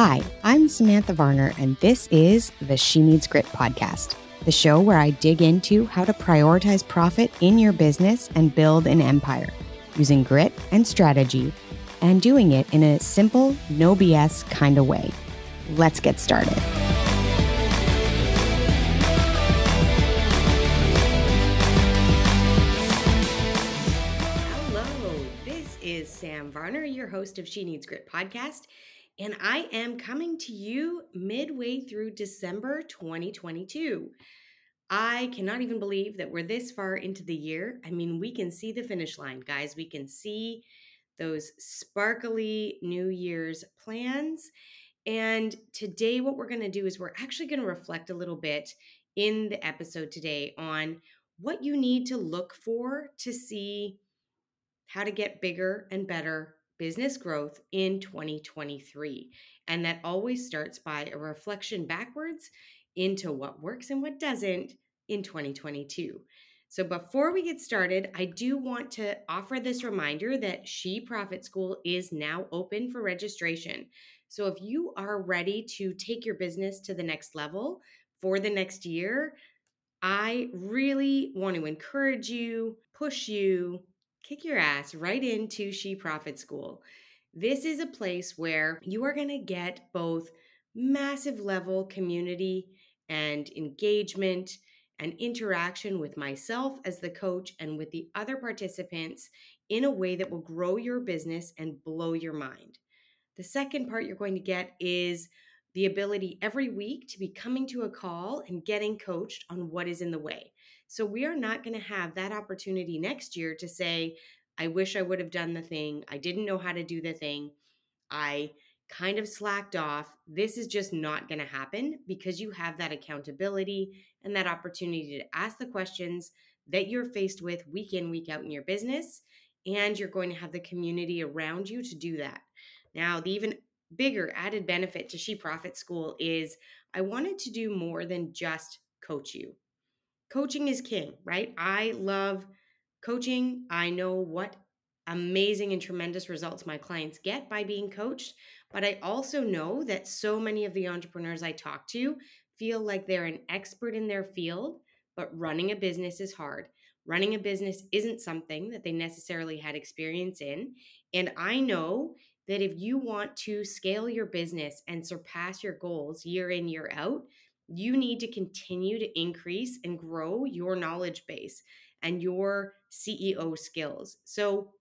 Hi, I'm Samantha Varner, and this is the She Needs Grit podcast, the show where I dig into how to prioritize profit in your business and build an empire using grit and strategy and doing it in a simple, no BS kind of way. Let's get started. Hello, this is Sam Varner, your host of She Needs Grit podcast and I am coming to you midway through December 2022. I cannot even believe that we're this far into the year. I mean, we can see the finish line, guys. We can see those sparkly New Year's plans. And today, what we're going to do is we're actually going to reflect a little bit in the episode today on what you need to look for to see how to get bigger and better business growth in 2023. And that always starts by a reflection backwards into what works and what doesn't in 2022. So, before we get started, I do want to offer this reminder that She Profit School is now open for registration. So, if you are ready to take your business to the next level for the next year, I really want to encourage you, push you, kick your ass right into She Profit School. This is a place where you are going to get both massive level community and engagement and interaction with myself as the coach and with the other participants in a way that will grow your business and blow your mind. The second part you're going to get is the ability every week to be coming to a call and getting coached on what is in the way. So we are not going to have that opportunity next year to say, I wish I would have done the thing. I didn't know how to do the thing. I kind of slacked off. This is just not going to happen because you have that accountability and that opportunity to ask the questions that you're faced with week in, week out in your business. And you're going to have the community around you to do that. Now, the even bigger added benefit to She Profit School is I wanted to do more than just coach you coaching is king, right? I love coaching. I know what amazing and tremendous results my clients get by being coached. But I also know that so many of the entrepreneurs I talk to feel like they're an expert in their field, but running a business is hard. Running a business isn't something that they necessarily had experience in. And I know that if you want to scale your business and surpass your goals year in, year out, you need to continue to increase and grow your knowledge base and your CEO skills. So,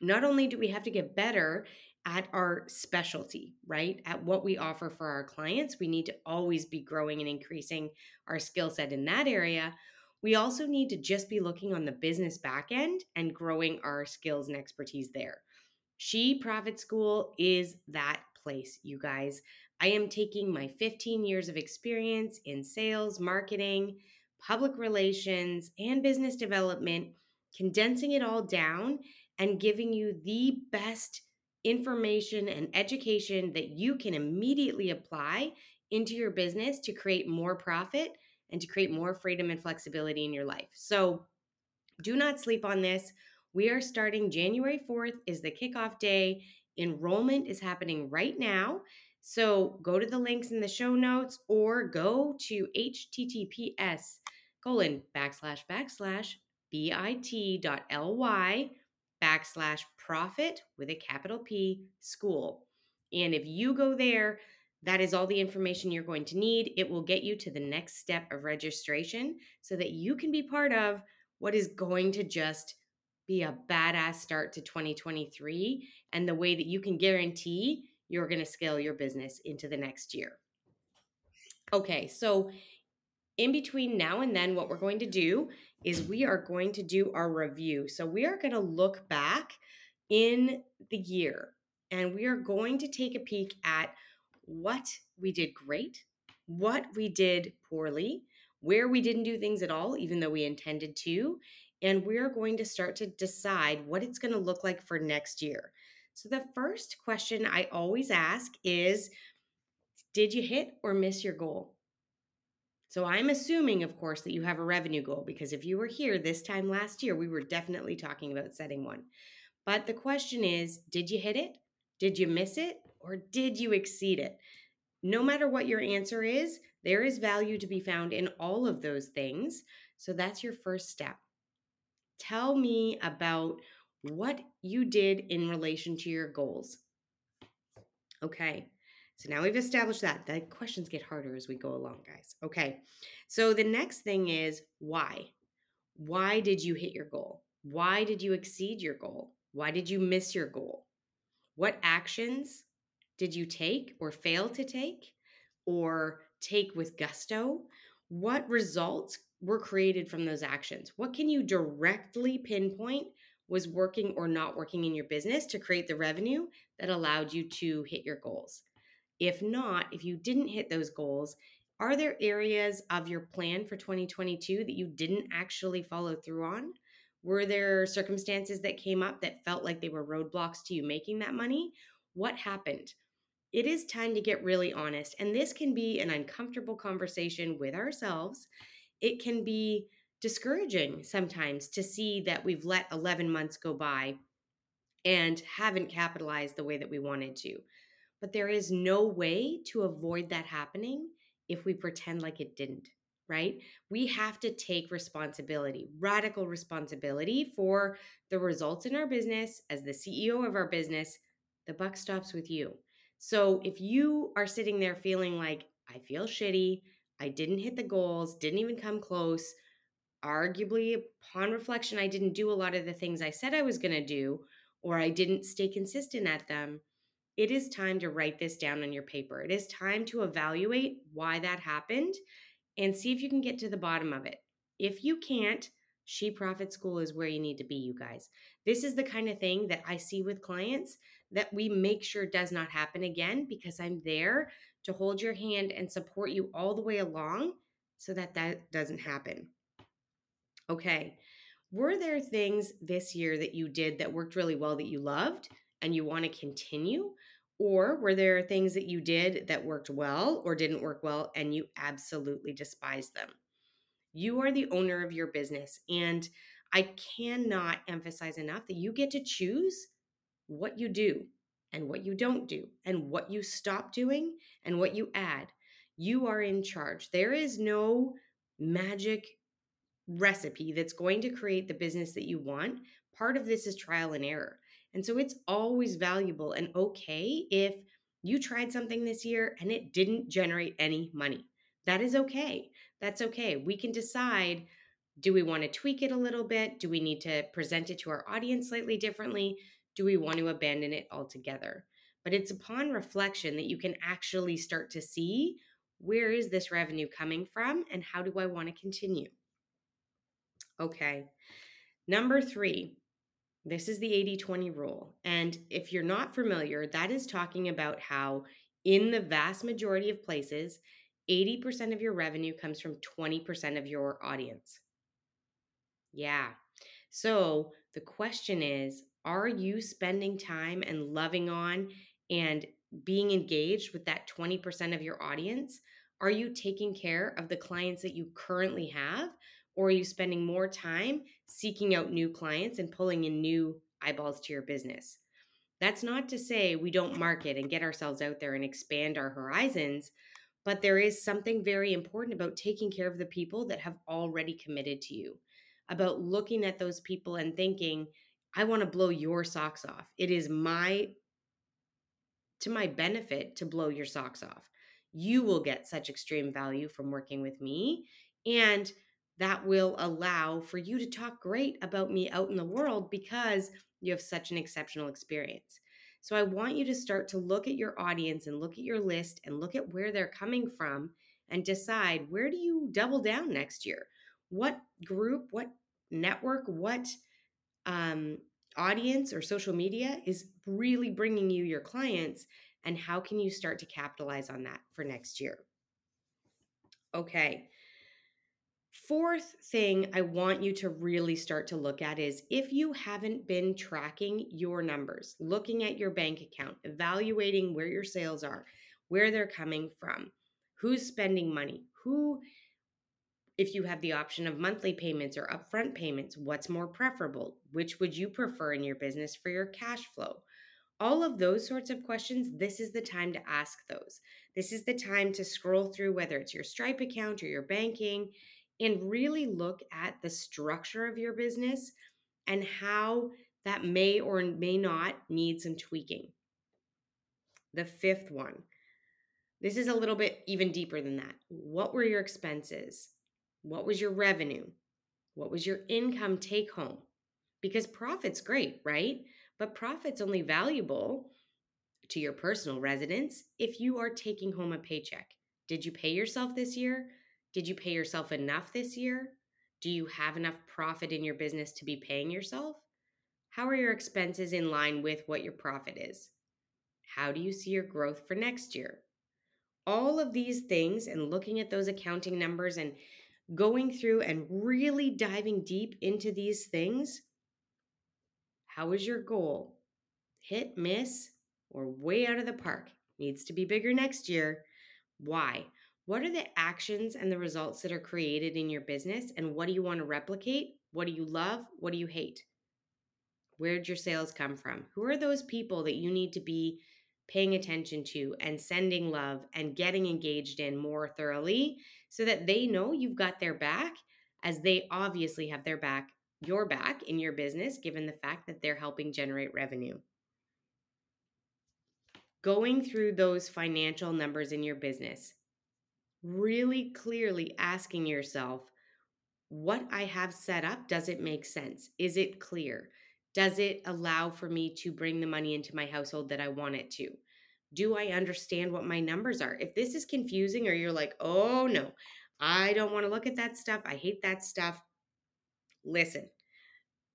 not only do we have to get better at our specialty, right? At what we offer for our clients, we need to always be growing and increasing our skill set in that area. We also need to just be looking on the business back end and growing our skills and expertise there. She Profit School is that place, you guys. I am taking my 15 years of experience in sales, marketing, public relations, and business development, condensing it all down and giving you the best information and education that you can immediately apply into your business to create more profit and to create more freedom and flexibility in your life. So, do not sleep on this. We are starting January 4th is the kickoff day. Enrollment is happening right now. So go to the links in the show notes or go to https colon backslash backslash bit.ly backslash profit with a capital P school. And if you go there, that is all the information you're going to need. It will get you to the next step of registration so that you can be part of what is going to just be a badass start to 2023 and the way that you can guarantee you're going to scale your business into the next year. Okay, so in between now and then, what we're going to do is we are going to do our review. So we are going to look back in the year and we are going to take a peek at what we did great, what we did poorly, where we didn't do things at all, even though we intended to. And we're going to start to decide what it's going to look like for next year. So, the first question I always ask is Did you hit or miss your goal? So, I'm assuming, of course, that you have a revenue goal because if you were here this time last year, we were definitely talking about setting one. But the question is Did you hit it? Did you miss it? or did you exceed it? No matter what your answer is, there is value to be found in all of those things. So that's your first step. Tell me about what you did in relation to your goals. Okay. So now we've established that. The questions get harder as we go along, guys. Okay. So the next thing is why? Why did you hit your goal? Why did you exceed your goal? Why did you miss your goal? What actions did you take or fail to take or take with gusto? What results were created from those actions? What can you directly pinpoint was working or not working in your business to create the revenue that allowed you to hit your goals? If not, if you didn't hit those goals, are there areas of your plan for 2022 that you didn't actually follow through on? Were there circumstances that came up that felt like they were roadblocks to you making that money? What happened? It is time to get really honest, and this can be an uncomfortable conversation with ourselves. It can be discouraging sometimes to see that we've let 11 months go by and haven't capitalized the way that we wanted to. But there is no way to avoid that happening if we pretend like it didn't, right? We have to take responsibility, radical responsibility for the results in our business. As the CEO of our business, the buck stops with you. So if you are sitting there feeling like, I feel shitty, I didn't hit the goals, didn't even come close, arguably upon reflection, I didn't do a lot of the things I said I was going to do, or I didn't stay consistent at them, it is time to write this down on your paper. It is time to evaluate why that happened and see if you can get to the bottom of it. If you can't, She Profit School is where you need to be, you guys. This is the kind of thing that I see with clients that we make sure does not happen again because I'm there to hold your hand and support you all the way along so that that doesn't happen. Okay. Were there things this year that you did that worked really well that you loved and you want to continue? Or were there things that you did that worked well or didn't work well and you absolutely despise them? You are the owner of your business. And I cannot emphasize enough that you get to choose what you do and what you don't do and what you stop doing and what you add. You are in charge. There is no magic recipe that's going to create the business that you want. Part of this is trial and error. And so it's always valuable and okay if you tried something this year and it didn't generate any money. That is okay. That's okay. We can decide do we want to tweak it a little bit? Do we need to present it to our audience slightly differently? Do we want to abandon it altogether? But it's upon reflection that you can actually start to see where is this revenue coming from and how do I want to continue? Okay. Number three, this is the 80 20 rule. And if you're not familiar, that is talking about how, in the vast majority of places, 80% of your revenue comes from 20% of your audience. Yeah. So the question is are you spending time and loving on and being engaged with that 20% of your audience? Are you taking care of the clients that you currently have? Or are you spending more time seeking out new clients and pulling in new eyeballs to your business? That's not to say we don't market and get ourselves out there and expand our horizons, but there is something very important about taking care of the people that have already committed to you, about looking at those people and thinking, I want to blow your socks off. It is my to my benefit to blow your socks off. You will get such extreme value from working with me and that will allow for you to talk great about me out in the world because you have such an exceptional experience. So I want you to start to look at your audience and look at your list and look at where they're coming from and decide where do you double down next year? What group, what network, what um, audience or social media is really bringing you your clients and how can you start to capitalize on that for next year? Okay. Fourth thing I want you to really start to look at is if you haven't been tracking your numbers, looking at your bank account, evaluating where your sales are, where they're coming from, who's spending money, who, if you have the option of monthly payments or upfront payments, what's more preferable? Which would you prefer in your business for your cash flow? All of those sorts of questions, this is the time to ask those. This is the time to scroll through whether it's your Stripe account or your banking and really look at the structure of your business and how that may or may not need some tweaking. The fifth one, this is a little bit even deeper than that. What were your expenses? What was your revenue? What was your income take home? Because profit's great, right? But profit's only valuable to your personal residence if you are taking home a paycheck. Did you pay yourself this year? Did you pay yourself enough this year? Do you have enough profit in your business to be paying yourself? How are your expenses in line with what your profit is? How do you see your growth for next year? All of these things and looking at those accounting numbers and going through and really diving deep into these things. How is your goal? Hit, miss, or way out of the park? Needs to be bigger next year. Why? What are the actions and the results that are created in your business? And what do you want to replicate? What do you love? What do you hate? Where'd your sales come from? Who are those people that you need to be paying attention to and sending love and getting engaged in more thoroughly so that they know you've got their back as they obviously have their back your back in your business given the fact that they're helping generate revenue going through those financial numbers in your business really clearly asking yourself what i have set up does it make sense is it clear does it allow for me to bring the money into my household that I want it to? Do I understand what my numbers are? If this is confusing or you're like, oh no, I don't want to look at that stuff, I hate that stuff, listen,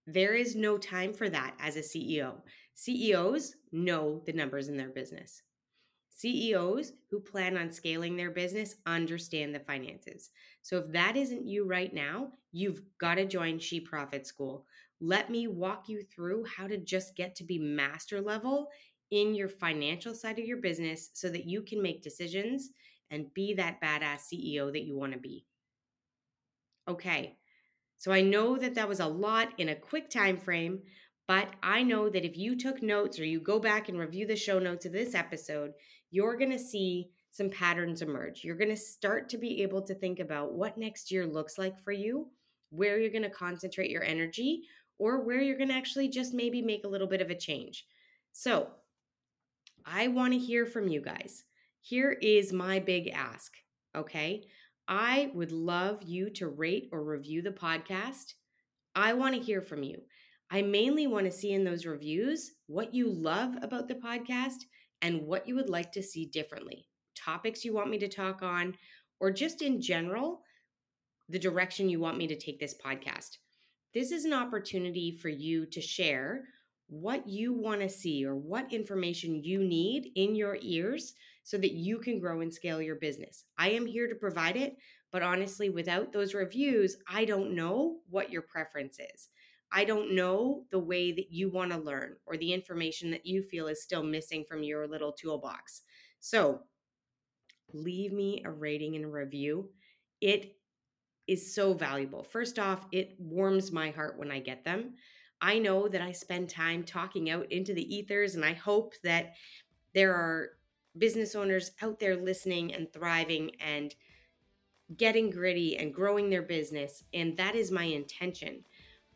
there is no time for that as a CEO. CEOs know the numbers in their business. CEOs who plan on scaling their business understand the finances. So if that isn't you right now, you've got to join She Profit School. Let me walk you through how to just get to be master level in your financial side of your business so that you can make decisions and be that badass CEO that you want to be. Okay. So I know that that was a lot in a quick time frame, but I know that if you took notes or you go back and review the show notes of this episode, you're going to see some patterns emerge. You're going to start to be able to think about what next year looks like for you, where you're going to concentrate your energy, or where you're going to actually just maybe make a little bit of a change. So, I want to hear from you guys. Here is my big ask, okay? I would love you to rate or review the podcast. I want to hear from you. I mainly want to see in those reviews what you love about the podcast and what you would like to see differently, topics you want me to talk on, or just in general, the direction you want me to take this podcast. This is an opportunity for you to share what you want to see or what information you need in your ears so that you can grow and scale your business. I am here to provide it, but honestly, without those reviews, I don't know what your preference is. I don't know the way that you want to learn or the information that you feel is still missing from your little toolbox. So, leave me a rating and a review. It is so valuable. First off, it warms my heart when I get them. I know that I spend time talking out into the ethers, and I hope that there are business owners out there listening and thriving and getting gritty and growing their business. And that is my intention.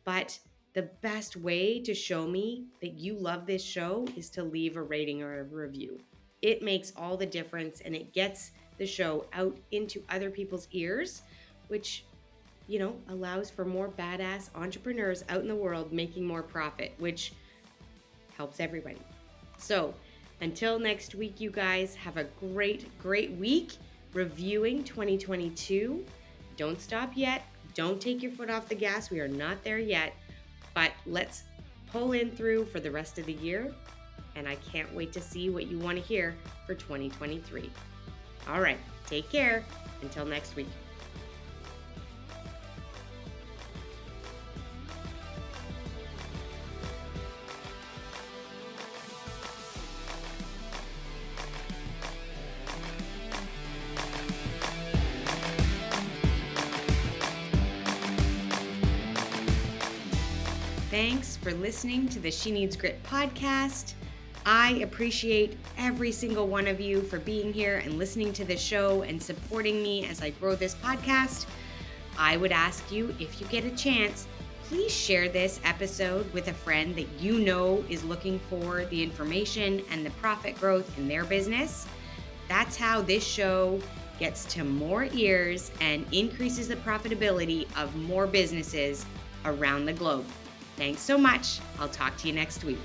But the best way to show me that you love this show is to leave a rating or a review. It makes all the difference and it gets the show out into other people's ears which you know allows for more badass entrepreneurs out in the world making more profit, which helps everybody. So, until next week, you guys have a great, great week reviewing 2022. Don't stop yet. Don't take your foot off the gas. We are not there yet, but let's pull in through for the rest of the year. And I can't wait to see what you want to hear for 2023. All right, take care. Until next week. Listening to the She Needs Grit podcast. I appreciate every single one of you for being here and listening to this show and supporting me as I grow this podcast. I would ask you, if you get a chance, please share this episode with a friend that you know is looking for the information and the profit growth in their business. That's how this show gets to more ears and increases the profitability of more businesses around the globe. Thanks so much. I'll talk to you next week.